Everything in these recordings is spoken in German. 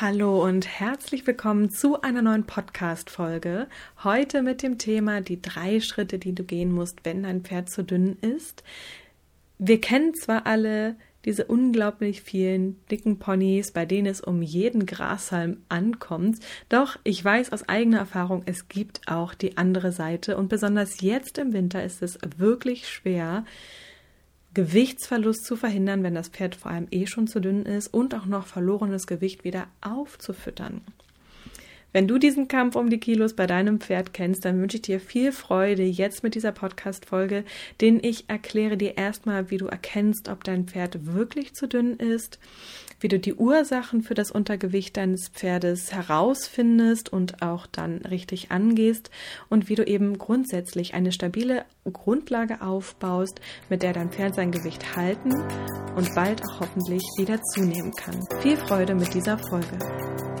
Hallo und herzlich willkommen zu einer neuen Podcast-Folge. Heute mit dem Thema die drei Schritte, die du gehen musst, wenn dein Pferd zu dünn ist. Wir kennen zwar alle diese unglaublich vielen dicken Ponys, bei denen es um jeden Grashalm ankommt, doch ich weiß aus eigener Erfahrung, es gibt auch die andere Seite und besonders jetzt im Winter ist es wirklich schwer, Gewichtsverlust zu verhindern, wenn das Pferd vor allem eh schon zu dünn ist und auch noch verlorenes Gewicht wieder aufzufüttern. Wenn du diesen Kampf um die Kilos bei deinem Pferd kennst, dann wünsche ich dir viel Freude jetzt mit dieser Podcast-Folge, denn ich erkläre dir erstmal, wie du erkennst, ob dein Pferd wirklich zu dünn ist, wie du die Ursachen für das Untergewicht deines Pferdes herausfindest und auch dann richtig angehst und wie du eben grundsätzlich eine stabile Grundlage aufbaust, mit der dein Pferd sein Gewicht halten und bald auch hoffentlich wieder zunehmen kann. Viel Freude mit dieser Folge.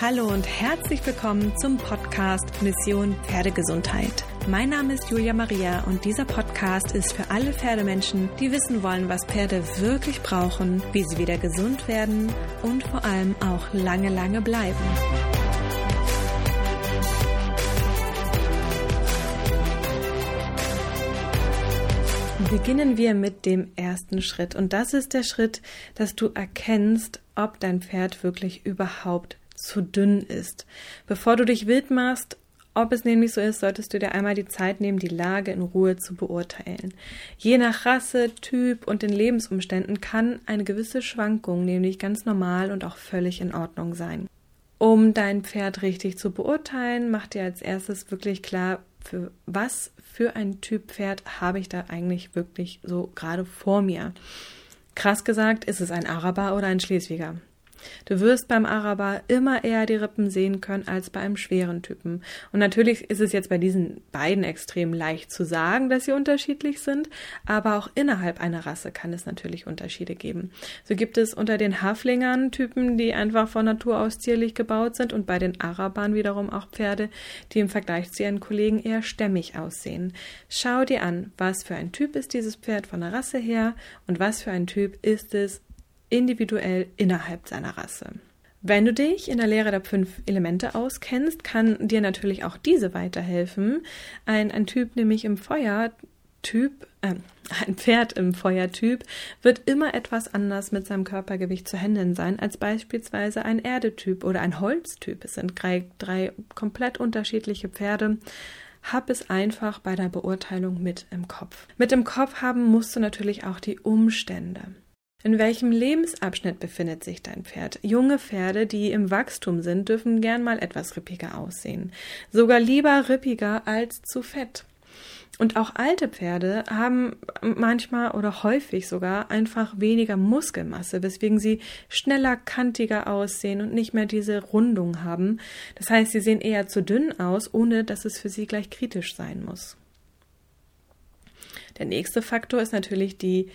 Hallo und herzlich willkommen zum Podcast Mission Pferdegesundheit. Mein Name ist Julia Maria und dieser Podcast ist für alle Pferdemenschen, die wissen wollen, was Pferde wirklich brauchen, wie sie wieder gesund werden und vor allem auch lange, lange bleiben. Beginnen wir mit dem ersten Schritt und das ist der Schritt, dass du erkennst, ob dein Pferd wirklich überhaupt zu dünn ist. Bevor du dich wild machst, ob es nämlich so ist, solltest du dir einmal die Zeit nehmen, die Lage in Ruhe zu beurteilen. Je nach Rasse, Typ und den Lebensumständen kann eine gewisse Schwankung nämlich ganz normal und auch völlig in Ordnung sein. Um dein Pferd richtig zu beurteilen, mach dir als erstes wirklich klar, für was für ein Typ Pferd habe ich da eigentlich wirklich so gerade vor mir. Krass gesagt, ist es ein Araber oder ein Schleswiger? Du wirst beim Araber immer eher die Rippen sehen können als bei einem schweren Typen. Und natürlich ist es jetzt bei diesen beiden extrem leicht zu sagen, dass sie unterschiedlich sind, aber auch innerhalb einer Rasse kann es natürlich Unterschiede geben. So gibt es unter den Haflingern Typen, die einfach von Natur aus zierlich gebaut sind und bei den Arabern wiederum auch Pferde, die im Vergleich zu ihren Kollegen eher stämmig aussehen. Schau dir an, was für ein Typ ist dieses Pferd von der Rasse her und was für ein Typ ist es individuell innerhalb seiner Rasse. Wenn du dich in der Lehre der fünf Elemente auskennst, kann dir natürlich auch diese weiterhelfen. Ein, ein Typ nämlich im Feuertyp, äh, ein Pferd im Feuertyp wird immer etwas anders mit seinem Körpergewicht zu handeln sein als beispielsweise ein Erdetyp oder ein Holztyp. Es sind drei, drei komplett unterschiedliche Pferde. Hab es einfach bei der Beurteilung mit im Kopf. Mit im Kopf haben musst du natürlich auch die Umstände. In welchem Lebensabschnitt befindet sich dein Pferd? Junge Pferde, die im Wachstum sind, dürfen gern mal etwas rippiger aussehen. Sogar lieber rippiger als zu fett. Und auch alte Pferde haben manchmal oder häufig sogar einfach weniger Muskelmasse, weswegen sie schneller, kantiger aussehen und nicht mehr diese Rundung haben. Das heißt, sie sehen eher zu dünn aus, ohne dass es für sie gleich kritisch sein muss. Der nächste Faktor ist natürlich die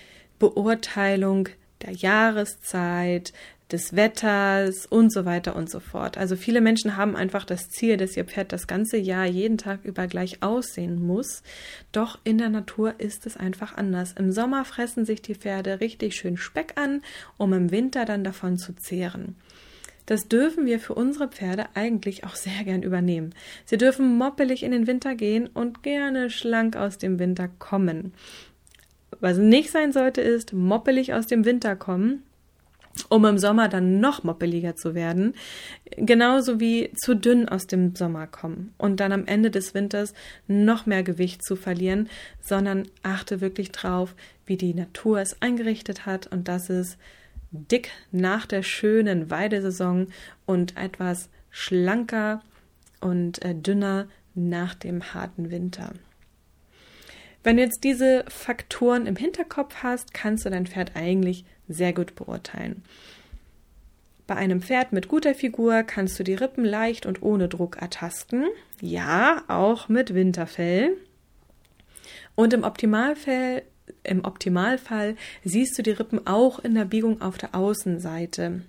Beurteilung der Jahreszeit, des Wetters und so weiter und so fort. Also viele Menschen haben einfach das Ziel, dass ihr Pferd das ganze Jahr jeden Tag über gleich aussehen muss. Doch in der Natur ist es einfach anders. Im Sommer fressen sich die Pferde richtig schön Speck an, um im Winter dann davon zu zehren. Das dürfen wir für unsere Pferde eigentlich auch sehr gern übernehmen. Sie dürfen moppelig in den Winter gehen und gerne schlank aus dem Winter kommen. Was nicht sein sollte, ist moppelig aus dem Winter kommen, um im Sommer dann noch moppeliger zu werden, genauso wie zu dünn aus dem Sommer kommen und dann am Ende des Winters noch mehr Gewicht zu verlieren, sondern achte wirklich drauf, wie die Natur es eingerichtet hat und das ist dick nach der schönen Weidesaison und etwas schlanker und äh, dünner nach dem harten Winter. Wenn du jetzt diese Faktoren im Hinterkopf hast, kannst du dein Pferd eigentlich sehr gut beurteilen. Bei einem Pferd mit guter Figur kannst du die Rippen leicht und ohne Druck ertasten. Ja, auch mit Winterfell. Und im Optimalfall, im Optimalfall siehst du die Rippen auch in der Biegung auf der Außenseite.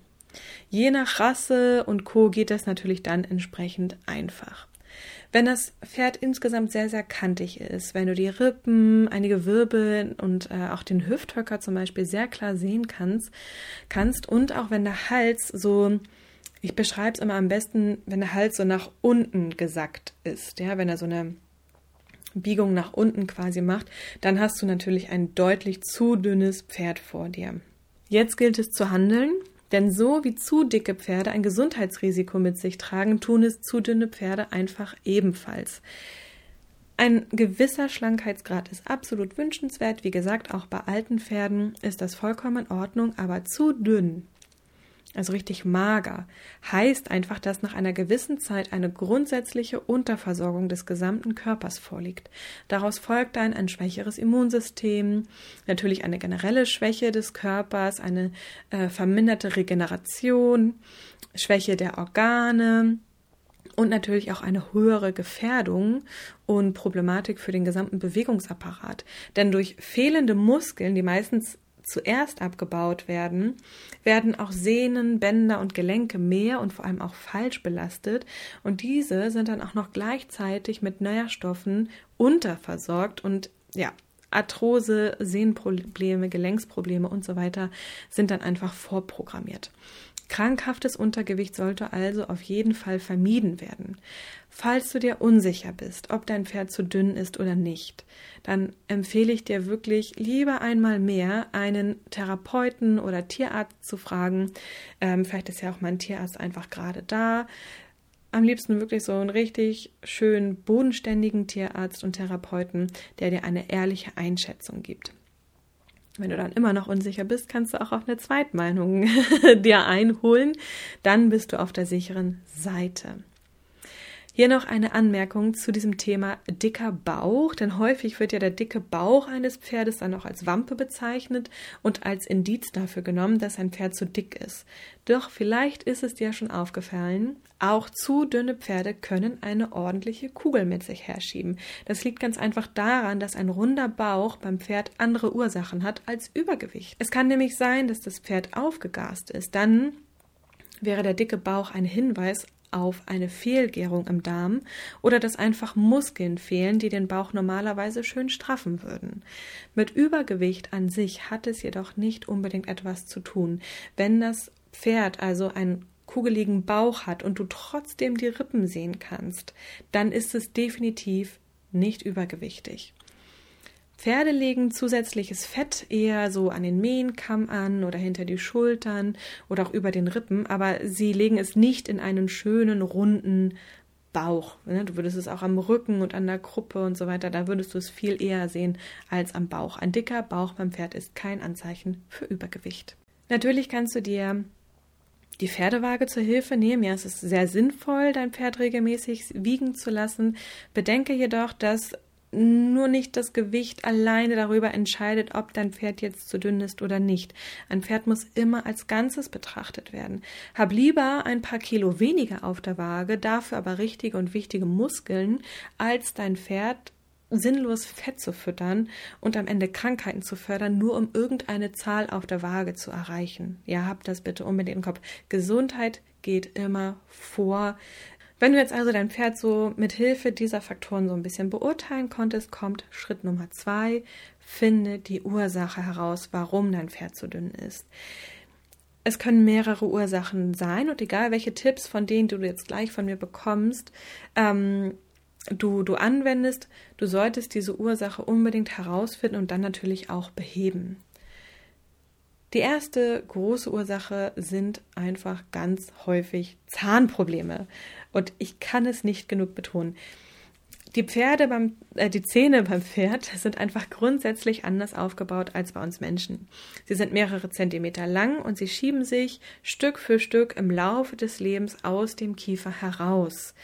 Je nach Rasse und Co. geht das natürlich dann entsprechend einfach. Wenn das Pferd insgesamt sehr, sehr kantig ist, wenn du die Rippen, einige Wirbel und äh, auch den Hüfthöcker zum Beispiel sehr klar sehen kannst, kannst und auch wenn der Hals so, ich beschreibe es immer am besten, wenn der Hals so nach unten gesackt ist, ja, wenn er so eine Biegung nach unten quasi macht, dann hast du natürlich ein deutlich zu dünnes Pferd vor dir. Jetzt gilt es zu handeln denn so wie zu dicke Pferde ein Gesundheitsrisiko mit sich tragen, tun es zu dünne Pferde einfach ebenfalls. Ein gewisser Schlankheitsgrad ist absolut wünschenswert. Wie gesagt, auch bei alten Pferden ist das vollkommen in Ordnung, aber zu dünn also richtig mager, heißt einfach, dass nach einer gewissen Zeit eine grundsätzliche Unterversorgung des gesamten Körpers vorliegt. Daraus folgt dann ein schwächeres Immunsystem, natürlich eine generelle Schwäche des Körpers, eine äh, verminderte Regeneration, Schwäche der Organe, und natürlich auch eine höhere Gefährdung und Problematik für den gesamten Bewegungsapparat. Denn durch fehlende Muskeln, die meistens zuerst abgebaut werden, werden auch Sehnen, Bänder und Gelenke mehr und vor allem auch falsch belastet und diese sind dann auch noch gleichzeitig mit Nährstoffen unterversorgt und ja, Arthrose, Sehnenprobleme, Gelenksprobleme und so weiter sind dann einfach vorprogrammiert. Krankhaftes Untergewicht sollte also auf jeden Fall vermieden werden. Falls du dir unsicher bist, ob dein Pferd zu dünn ist oder nicht, dann empfehle ich dir wirklich lieber einmal mehr einen Therapeuten oder Tierarzt zu fragen. Ähm, vielleicht ist ja auch mein Tierarzt einfach gerade da. Am liebsten wirklich so einen richtig schön bodenständigen Tierarzt und Therapeuten, der dir eine ehrliche Einschätzung gibt. Wenn du dann immer noch unsicher bist, kannst du auch auf eine Zweitmeinung dir einholen. Dann bist du auf der sicheren Seite. Hier noch eine Anmerkung zu diesem Thema dicker Bauch, denn häufig wird ja der dicke Bauch eines Pferdes dann auch als Wampe bezeichnet und als Indiz dafür genommen, dass ein Pferd zu dick ist. Doch vielleicht ist es dir schon aufgefallen, auch zu dünne Pferde können eine ordentliche Kugel mit sich herschieben. Das liegt ganz einfach daran, dass ein runder Bauch beim Pferd andere Ursachen hat als Übergewicht. Es kann nämlich sein, dass das Pferd aufgegast ist. Dann wäre der dicke Bauch ein Hinweis auf eine Fehlgärung im Darm oder dass einfach Muskeln fehlen, die den Bauch normalerweise schön straffen würden. Mit Übergewicht an sich hat es jedoch nicht unbedingt etwas zu tun. Wenn das Pferd also einen kugeligen Bauch hat und du trotzdem die Rippen sehen kannst, dann ist es definitiv nicht übergewichtig. Pferde legen zusätzliches Fett eher so an den Mähenkamm an oder hinter die Schultern oder auch über den Rippen, aber sie legen es nicht in einen schönen, runden Bauch. Ne? Du würdest es auch am Rücken und an der Kruppe und so weiter, da würdest du es viel eher sehen als am Bauch. Ein dicker Bauch beim Pferd ist kein Anzeichen für Übergewicht. Natürlich kannst du dir die Pferdewaage zur Hilfe nehmen. Ja, es ist sehr sinnvoll, dein Pferd regelmäßig wiegen zu lassen. Bedenke jedoch, dass nur nicht das Gewicht alleine darüber entscheidet, ob dein Pferd jetzt zu dünn ist oder nicht. Ein Pferd muss immer als Ganzes betrachtet werden. Hab lieber ein paar Kilo weniger auf der Waage, dafür aber richtige und wichtige Muskeln, als dein Pferd sinnlos Fett zu füttern und am Ende Krankheiten zu fördern, nur um irgendeine Zahl auf der Waage zu erreichen. Ja, habt das bitte unbedingt im Kopf. Gesundheit geht immer vor wenn du jetzt also dein Pferd so mit Hilfe dieser Faktoren so ein bisschen beurteilen konntest, kommt Schritt Nummer zwei. Finde die Ursache heraus, warum dein Pferd zu dünn ist. Es können mehrere Ursachen sein und egal welche Tipps von denen du jetzt gleich von mir bekommst, ähm, du, du anwendest, du solltest diese Ursache unbedingt herausfinden und dann natürlich auch beheben. Die erste große Ursache sind einfach ganz häufig Zahnprobleme. Und ich kann es nicht genug betonen. Die Pferde beim, äh, die Zähne beim Pferd sind einfach grundsätzlich anders aufgebaut als bei uns Menschen. Sie sind mehrere Zentimeter lang und sie schieben sich Stück für Stück im Laufe des Lebens aus dem Kiefer heraus.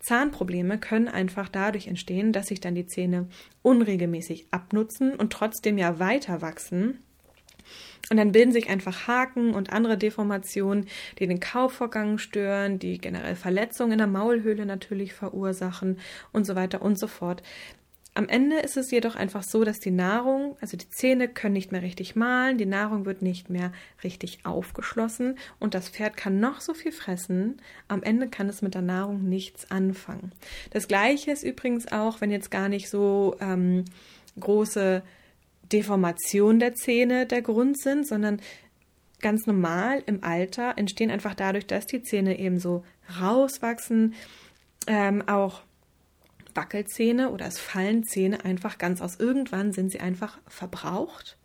Zahnprobleme können einfach dadurch entstehen, dass sich dann die Zähne unregelmäßig abnutzen und trotzdem ja weiter wachsen und dann bilden sich einfach Haken und andere Deformationen, die den Kaufvorgang stören, die generell Verletzungen in der Maulhöhle natürlich verursachen und so weiter und so fort. Am Ende ist es jedoch einfach so, dass die Nahrung, also die Zähne können nicht mehr richtig mahlen, die Nahrung wird nicht mehr richtig aufgeschlossen und das Pferd kann noch so viel fressen. Am Ende kann es mit der Nahrung nichts anfangen. Das gleiche ist übrigens auch, wenn jetzt gar nicht so ähm, große Deformation der Zähne der Grund sind, sondern ganz normal im Alter entstehen einfach dadurch, dass die Zähne eben so rauswachsen, ähm, auch Wackelzähne oder es fallen Zähne einfach ganz aus. Irgendwann sind sie einfach verbraucht.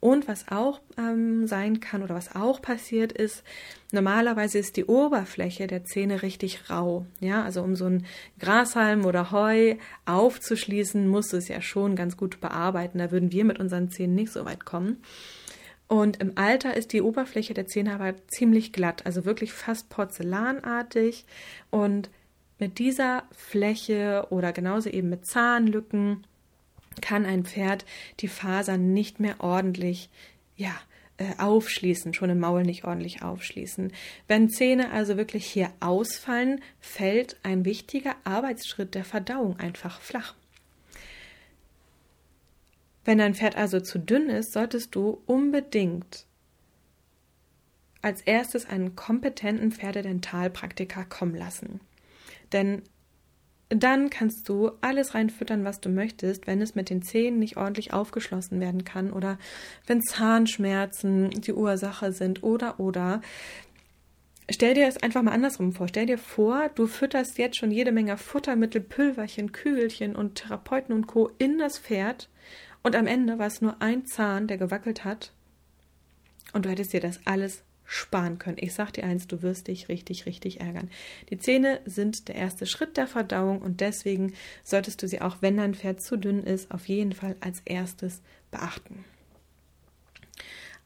Und was auch ähm, sein kann oder was auch passiert ist, normalerweise ist die Oberfläche der Zähne richtig rau. Ja, also um so ein Grashalm oder Heu aufzuschließen, muss es ja schon ganz gut bearbeiten. Da würden wir mit unseren Zähnen nicht so weit kommen. Und im Alter ist die Oberfläche der Zähne aber ziemlich glatt, also wirklich fast porzellanartig. Und mit dieser Fläche oder genauso eben mit Zahnlücken kann ein Pferd die Fasern nicht mehr ordentlich, ja, äh, aufschließen, schon im Maul nicht ordentlich aufschließen. Wenn Zähne also wirklich hier ausfallen, fällt ein wichtiger Arbeitsschritt der Verdauung einfach flach. Wenn dein Pferd also zu dünn ist, solltest du unbedingt als erstes einen kompetenten Pferdedentalpraktiker kommen lassen. Denn dann kannst du alles reinfüttern, was du möchtest, wenn es mit den Zähnen nicht ordentlich aufgeschlossen werden kann oder wenn Zahnschmerzen die Ursache sind oder oder. Stell dir es einfach mal andersrum vor. Stell dir vor, du fütterst jetzt schon jede Menge Futtermittel, Pülverchen, Kügelchen und Therapeuten und Co. in das Pferd und am Ende war es nur ein Zahn, der gewackelt hat. Und du hättest dir das alles sparen können. Ich sag dir eins, du wirst dich richtig, richtig ärgern. Die Zähne sind der erste Schritt der Verdauung und deswegen solltest du sie auch, wenn dein Pferd zu dünn ist, auf jeden Fall als erstes beachten.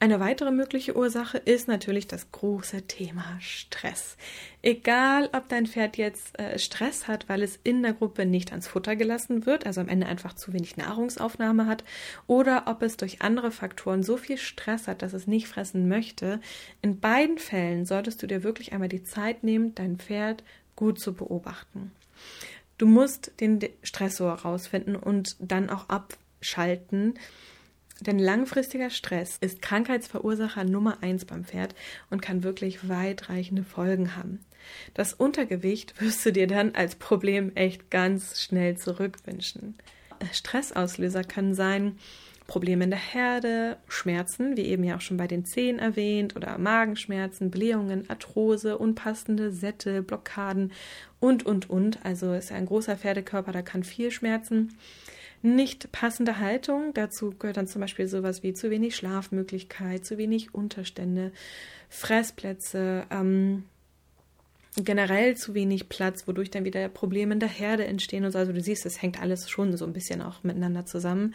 Eine weitere mögliche Ursache ist natürlich das große Thema Stress. Egal, ob dein Pferd jetzt äh, Stress hat, weil es in der Gruppe nicht ans Futter gelassen wird, also am Ende einfach zu wenig Nahrungsaufnahme hat, oder ob es durch andere Faktoren so viel Stress hat, dass es nicht fressen möchte, in beiden Fällen solltest du dir wirklich einmal die Zeit nehmen, dein Pferd gut zu beobachten. Du musst den Stressor rausfinden und dann auch abschalten denn langfristiger Stress ist Krankheitsverursacher Nummer eins beim Pferd und kann wirklich weitreichende Folgen haben. Das Untergewicht wirst du dir dann als Problem echt ganz schnell zurückwünschen. Stressauslöser können sein Probleme in der Herde, Schmerzen, wie eben ja auch schon bei den Zehen erwähnt, oder Magenschmerzen, Blähungen, Arthrose, unpassende Sättel, Blockaden und, und, und. Also ist ja ein großer Pferdekörper, da kann viel schmerzen nicht passende Haltung. Dazu gehört dann zum Beispiel sowas wie zu wenig Schlafmöglichkeit, zu wenig Unterstände, Fressplätze, ähm, generell zu wenig Platz, wodurch dann wieder Probleme in der Herde entstehen und so. Also du siehst, es hängt alles schon so ein bisschen auch miteinander zusammen.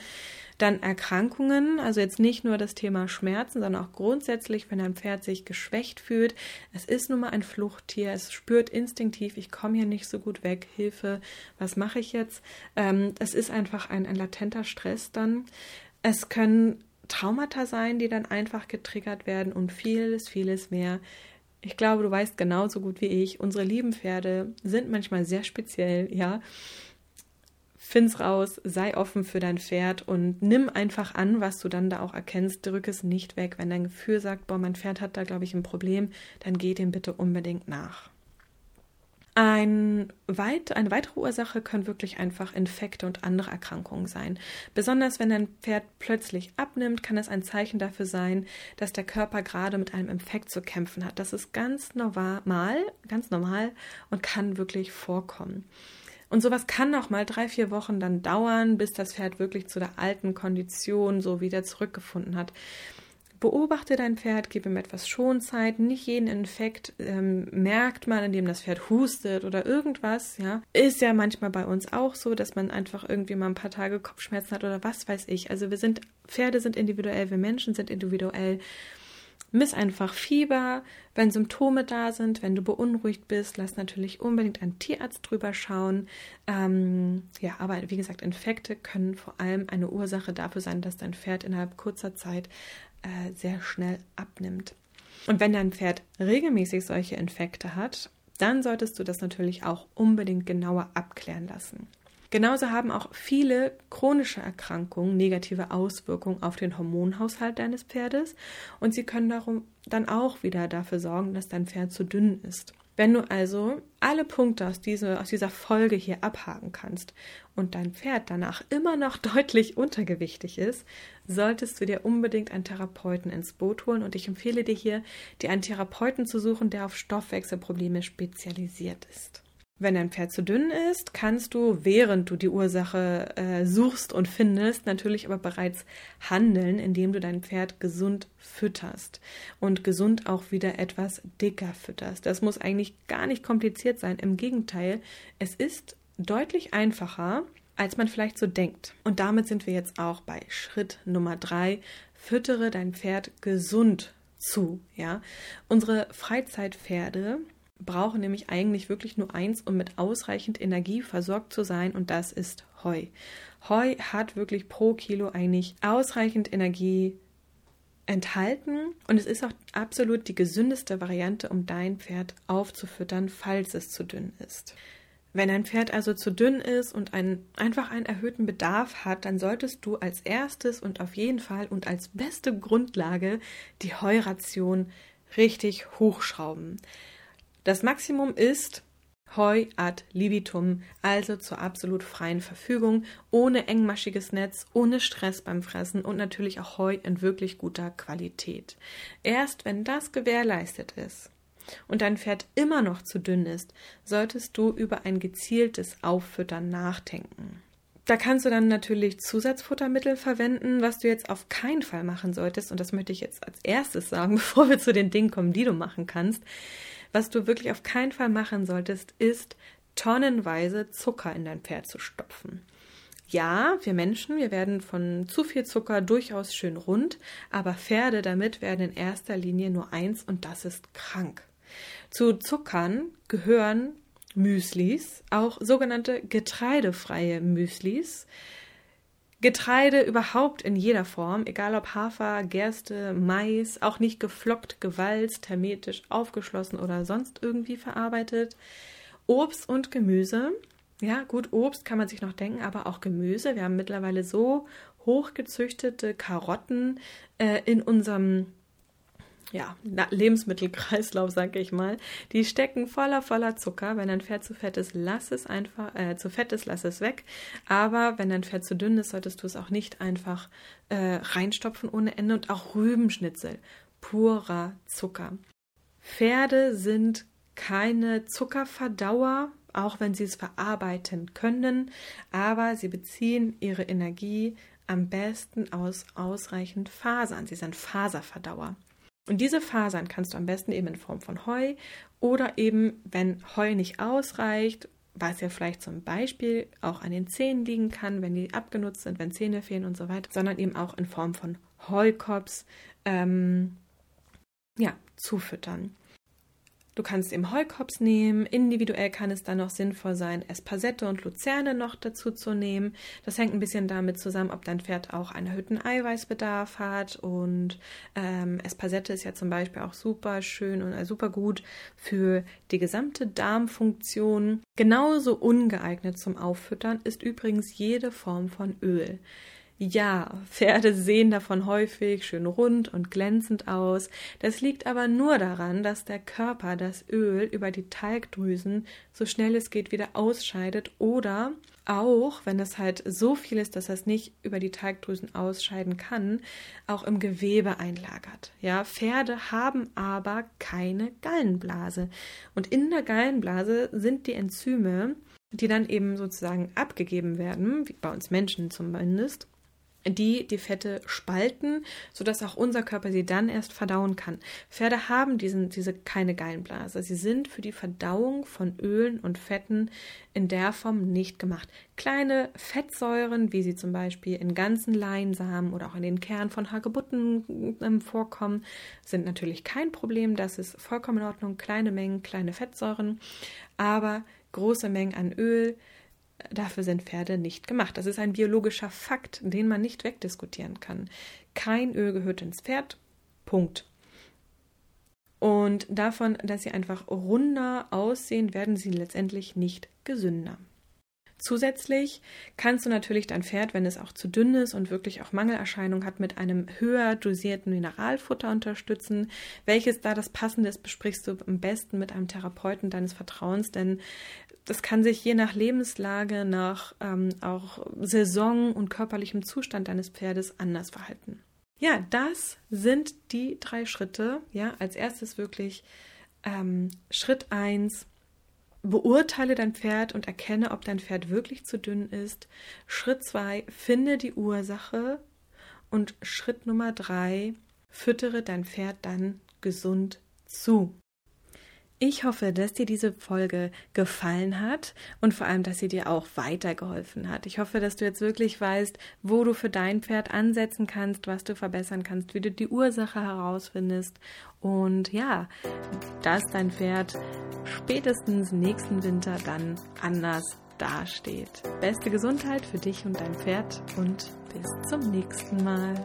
Dann Erkrankungen, also jetzt nicht nur das Thema Schmerzen, sondern auch grundsätzlich, wenn ein Pferd sich geschwächt fühlt. Es ist nun mal ein Fluchttier, es spürt instinktiv, ich komme hier nicht so gut weg, Hilfe, was mache ich jetzt? Ähm, es ist einfach ein, ein latenter Stress dann. Es können Traumata sein, die dann einfach getriggert werden und vieles, vieles mehr. Ich glaube, du weißt genauso gut wie ich, unsere lieben Pferde sind manchmal sehr speziell, ja. Find's raus, sei offen für dein Pferd und nimm einfach an, was du dann da auch erkennst. Drück es nicht weg. Wenn dein Gefühl sagt, boah, mein Pferd hat da, glaube ich, ein Problem, dann geh dem bitte unbedingt nach. Ein weit, eine weitere Ursache können wirklich einfach Infekte und andere Erkrankungen sein. Besonders wenn dein Pferd plötzlich abnimmt, kann es ein Zeichen dafür sein, dass der Körper gerade mit einem Infekt zu kämpfen hat. Das ist ganz normal, ganz normal und kann wirklich vorkommen. Und sowas kann auch mal drei, vier Wochen dann dauern, bis das Pferd wirklich zu der alten Kondition so wieder zurückgefunden hat. Beobachte dein Pferd, gib ihm etwas Schonzeit. Nicht jeden Infekt ähm, merkt man, indem das Pferd hustet oder irgendwas. Ja, ist ja manchmal bei uns auch so, dass man einfach irgendwie mal ein paar Tage Kopfschmerzen hat oder was weiß ich. Also wir sind Pferde sind individuell, wir Menschen sind individuell. Miss einfach Fieber, wenn Symptome da sind, wenn du beunruhigt bist, lass natürlich unbedingt einen Tierarzt drüber schauen. Ähm, ja, aber wie gesagt, Infekte können vor allem eine Ursache dafür sein, dass dein Pferd innerhalb kurzer Zeit äh, sehr schnell abnimmt. Und wenn dein Pferd regelmäßig solche Infekte hat, dann solltest du das natürlich auch unbedingt genauer abklären lassen. Genauso haben auch viele chronische Erkrankungen negative Auswirkungen auf den Hormonhaushalt deines Pferdes und sie können darum dann auch wieder dafür sorgen, dass dein Pferd zu dünn ist. Wenn du also alle Punkte aus, diese, aus dieser Folge hier abhaken kannst und dein Pferd danach immer noch deutlich untergewichtig ist, solltest du dir unbedingt einen Therapeuten ins Boot holen und ich empfehle dir hier, dir einen Therapeuten zu suchen, der auf Stoffwechselprobleme spezialisiert ist. Wenn dein Pferd zu dünn ist, kannst du, während du die Ursache äh, suchst und findest, natürlich aber bereits handeln, indem du dein Pferd gesund fütterst und gesund auch wieder etwas dicker fütterst. Das muss eigentlich gar nicht kompliziert sein. Im Gegenteil, es ist deutlich einfacher, als man vielleicht so denkt. Und damit sind wir jetzt auch bei Schritt Nummer drei. Füttere dein Pferd gesund zu. Ja, unsere Freizeitpferde brauchen nämlich eigentlich wirklich nur eins, um mit ausreichend Energie versorgt zu sein, und das ist Heu. Heu hat wirklich pro Kilo eigentlich ausreichend Energie enthalten und es ist auch absolut die gesündeste Variante, um dein Pferd aufzufüttern, falls es zu dünn ist. Wenn ein Pferd also zu dünn ist und einen, einfach einen erhöhten Bedarf hat, dann solltest du als erstes und auf jeden Fall und als beste Grundlage die Heuration richtig hochschrauben. Das Maximum ist Heu ad libitum, also zur absolut freien Verfügung, ohne engmaschiges Netz, ohne Stress beim Fressen und natürlich auch Heu in wirklich guter Qualität. Erst wenn das gewährleistet ist und dein Pferd immer noch zu dünn ist, solltest du über ein gezieltes Auffüttern nachdenken. Da kannst du dann natürlich Zusatzfuttermittel verwenden, was du jetzt auf keinen Fall machen solltest. Und das möchte ich jetzt als erstes sagen, bevor wir zu den Dingen kommen, die du machen kannst. Was du wirklich auf keinen Fall machen solltest, ist tonnenweise Zucker in dein Pferd zu stopfen. Ja, wir Menschen, wir werden von zu viel Zucker durchaus schön rund, aber Pferde damit werden in erster Linie nur eins und das ist krank. Zu Zuckern gehören Müslis, auch sogenannte getreidefreie Müslis, Getreide überhaupt in jeder Form, egal ob Hafer, Gerste, Mais, auch nicht geflockt, gewalzt, hermetisch aufgeschlossen oder sonst irgendwie verarbeitet. Obst und Gemüse. Ja, gut, Obst kann man sich noch denken, aber auch Gemüse. Wir haben mittlerweile so hochgezüchtete Karotten äh, in unserem ja, Lebensmittelkreislauf, sage ich mal, die stecken voller, voller Zucker. Wenn ein Pferd zu fett ist, lass es einfach, äh, zu fett ist, lass es weg. Aber wenn dein Pferd zu dünn ist, solltest du es auch nicht einfach äh, reinstopfen ohne Ende. Und auch Rübenschnitzel, purer Zucker. Pferde sind keine Zuckerverdauer, auch wenn sie es verarbeiten können, aber sie beziehen ihre Energie am besten aus ausreichend Fasern. Sie sind Faserverdauer. Und diese Fasern kannst du am besten eben in Form von Heu oder eben, wenn Heu nicht ausreicht, was ja vielleicht zum Beispiel auch an den Zähnen liegen kann, wenn die abgenutzt sind, wenn Zähne fehlen und so weiter, sondern eben auch in Form von Heukops ähm, ja, zufüttern. Du kannst eben Heukops nehmen. Individuell kann es dann noch sinnvoll sein, Espasette und Luzerne noch dazu zu nehmen. Das hängt ein bisschen damit zusammen, ob dein Pferd auch einen erhöhten Eiweißbedarf hat. Und ähm, Espasette ist ja zum Beispiel auch super schön und äh, super gut für die gesamte Darmfunktion. Genauso ungeeignet zum Auffüttern ist übrigens jede Form von Öl. Ja, Pferde sehen davon häufig schön rund und glänzend aus. Das liegt aber nur daran, dass der Körper das Öl über die Talgdrüsen so schnell es geht wieder ausscheidet oder auch, wenn es halt so viel ist, dass es nicht über die Talgdrüsen ausscheiden kann, auch im Gewebe einlagert. Ja, Pferde haben aber keine Gallenblase. Und in der Gallenblase sind die Enzyme, die dann eben sozusagen abgegeben werden, wie bei uns Menschen zumindest, die die Fette spalten, sodass auch unser Körper sie dann erst verdauen kann. Pferde haben diesen, diese keine Gallenblase. Sie sind für die Verdauung von Ölen und Fetten in der Form nicht gemacht. Kleine Fettsäuren, wie sie zum Beispiel in ganzen Leinsamen oder auch in den Kernen von Hagebutten ähm, vorkommen, sind natürlich kein Problem. Das ist vollkommen in Ordnung. Kleine Mengen, kleine Fettsäuren, aber große Mengen an Öl, Dafür sind Pferde nicht gemacht. Das ist ein biologischer Fakt, den man nicht wegdiskutieren kann. Kein Öl gehört ins Pferd. Punkt. Und davon, dass sie einfach runder aussehen, werden sie letztendlich nicht gesünder. Zusätzlich kannst du natürlich dein Pferd, wenn es auch zu dünn ist und wirklich auch Mangelerscheinungen hat, mit einem höher dosierten Mineralfutter unterstützen. Welches da das passende ist, besprichst du am besten mit einem Therapeuten deines Vertrauens, denn das kann sich je nach Lebenslage, nach ähm, auch Saison und körperlichem Zustand deines Pferdes anders verhalten. Ja, das sind die drei Schritte. Ja, als erstes wirklich ähm, Schritt eins beurteile dein Pferd und erkenne, ob dein Pferd wirklich zu dünn ist. Schritt zwei, finde die Ursache. Und Schritt Nummer drei, füttere dein Pferd dann gesund zu. Ich hoffe, dass dir diese Folge gefallen hat und vor allem, dass sie dir auch weitergeholfen hat. Ich hoffe, dass du jetzt wirklich weißt, wo du für dein Pferd ansetzen kannst, was du verbessern kannst, wie du die Ursache herausfindest und ja, dass dein Pferd spätestens nächsten Winter dann anders dasteht. Beste Gesundheit für dich und dein Pferd und bis zum nächsten Mal.